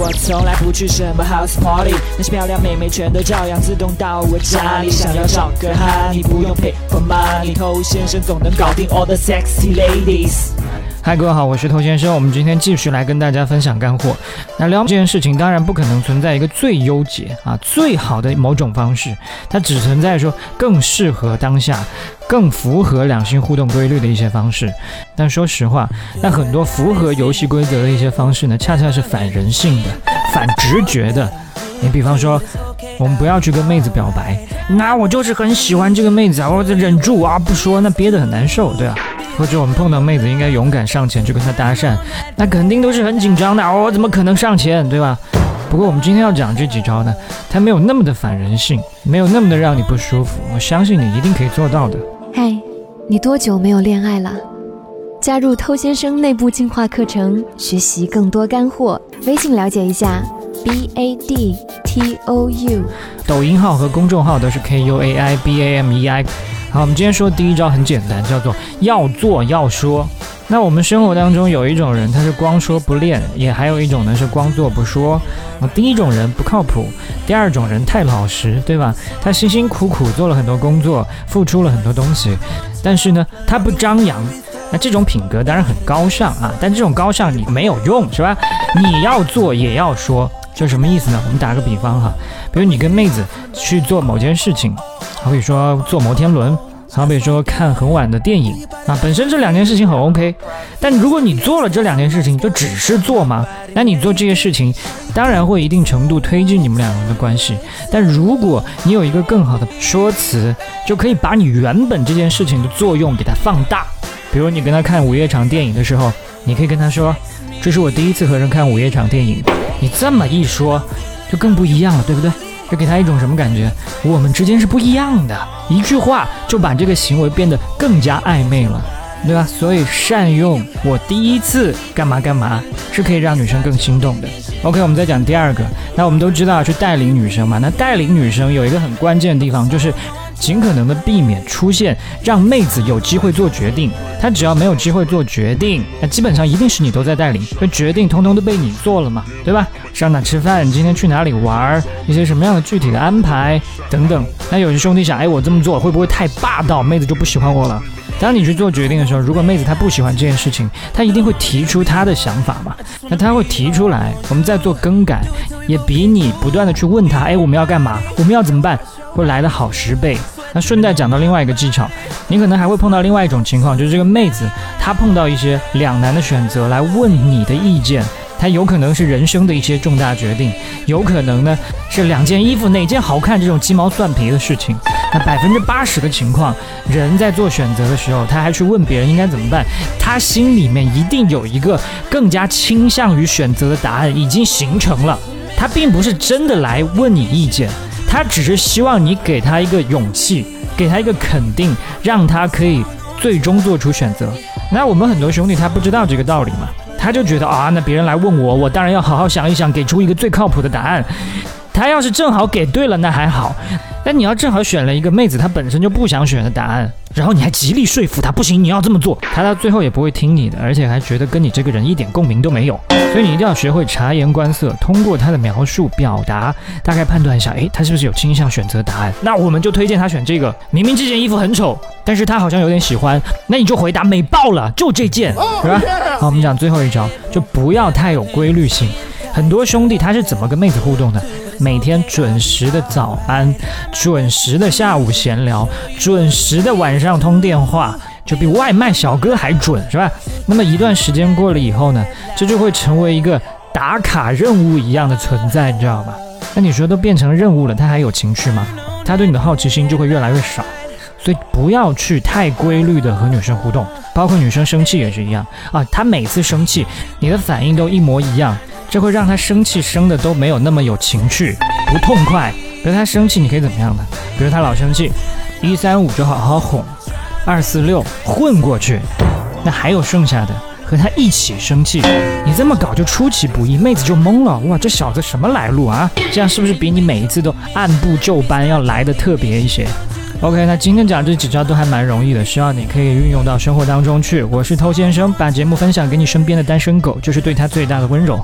我从来不去什么 house party，那些漂亮妹妹全都照样自动到我家里。想要找个哈，你不用 pay for money，偷先生总能搞定 all the sexy ladies。嗨，各位好，我是头先生。我们今天继续来跟大家分享干货。那聊这件事情，当然不可能存在一个最优解啊、最好的某种方式，它只存在说更适合当下、更符合两性互动规律的一些方式。但说实话，那很多符合游戏规则的一些方式呢，恰恰是反人性的、反直觉的。你比方说，我们不要去跟妹子表白，那我就是很喜欢这个妹子啊，我忍住啊不说，那憋得很难受，对吧？或者我们碰到妹子，应该勇敢上前去跟她搭讪，那肯定都是很紧张的，我怎么可能上前，对吧？不过我们今天要讲这几招呢，它没有那么的反人性，没有那么的让你不舒服，我相信你一定可以做到的。嗨，你多久没有恋爱了？加入偷先生内部进化课程，学习更多干货，微信了解一下，b a d t o u。抖音号和公众号都是 K U A I B A M E I。好，我们今天说第一招很简单，叫做要做要说。那我们生活当中有一种人，他是光说不练，也还有一种呢是光做不说。啊，第一种人不靠谱，第二种人太老实，对吧？他辛辛苦苦做了很多工作，付出了很多东西，但是呢，他不张扬。那这种品格当然很高尚啊，但这种高尚你没有用，是吧？你要做也要说，就什么意思呢？我们打个比方哈，比如你跟妹子去做某件事情，好比说坐摩天轮，好比说看很晚的电影啊，本身这两件事情很 OK，但如果你做了这两件事情，就只是做嘛？那你做这些事情，当然会一定程度推进你们两个人的关系。但如果你有一个更好的说辞，就可以把你原本这件事情的作用给它放大。比如你跟他看午夜场电影的时候，你可以跟他说：“这是我第一次和人看午夜场电影。”你这么一说，就更不一样了，对不对？这给他一种什么感觉？我们之间是不一样的。一句话就把这个行为变得更加暧昧了，对吧？所以善用“我第一次干嘛干嘛”是可以让女生更心动的。OK，我们再讲第二个。那我们都知道去带领女生嘛，那带领女生有一个很关键的地方就是。尽可能的避免出现让妹子有机会做决定，她只要没有机会做决定，那基本上一定是你都在带领，那决定通通都被你做了嘛，对吧？上哪吃饭，今天去哪里玩，一些什么样的具体的安排等等。那有些兄弟想，哎，我这么做会不会太霸道，妹子就不喜欢我了？当你去做决定的时候，如果妹子她不喜欢这件事情，她一定会提出她的想法嘛？那她会提出来，我们再做更改，也比你不断的去问她，哎，我们要干嘛？我们要怎么办？会来的好十倍。那顺带讲到另外一个技巧，你可能还会碰到另外一种情况，就是这个妹子她碰到一些两难的选择来问你的意见，她有可能是人生的一些重大决定，有可能呢是两件衣服哪件好看这种鸡毛蒜皮的事情。那百分之八十的情况，人在做选择的时候，他还去问别人应该怎么办，他心里面一定有一个更加倾向于选择的答案已经形成了，他并不是真的来问你意见。他只是希望你给他一个勇气，给他一个肯定，让他可以最终做出选择。那我们很多兄弟他不知道这个道理嘛，他就觉得啊，那别人来问我，我当然要好好想一想，给出一个最靠谱的答案。他要是正好给对了，那还好。但你要正好选了一个妹子，她本身就不想选的答案，然后你还极力说服她，不行，你要这么做，她到最后也不会听你的，而且还觉得跟你这个人一点共鸣都没有。所以你一定要学会察言观色，通过她的描述表达，大概判断一下，诶，她是不是有倾向选择答案？那我们就推荐她选这个。明明这件衣服很丑，但是她好像有点喜欢，那你就回答美爆了，就这件，是吧？好，我们讲最后一招，就不要太有规律性。很多兄弟他是怎么跟妹子互动的？每天准时的早安，准时的下午闲聊，准时的晚上通电话，就比外卖小哥还准，是吧？那么一段时间过了以后呢，这就会成为一个打卡任务一样的存在，你知道吗？那你说都变成任务了，他还有情绪吗？他对你的好奇心就会越来越少。所以不要去太规律的和女生互动，包括女生生气也是一样啊。她每次生气，你的反应都一模一样。这会让他生气生的都没有那么有情趣，不痛快。比如他生气，你可以怎么样呢？比如他老生气，一三五就好好哄，二四六混过去。那还有剩下的，和他一起生气。你这么搞就出其不意，妹子就懵了。哇，这小子什么来路啊？这样是不是比你每一次都按部就班要来的特别一些？OK，那今天讲这几招都还蛮容易的，希望你可以运用到生活当中去。我是偷先生，把节目分享给你身边的单身狗，就是对他最大的温柔。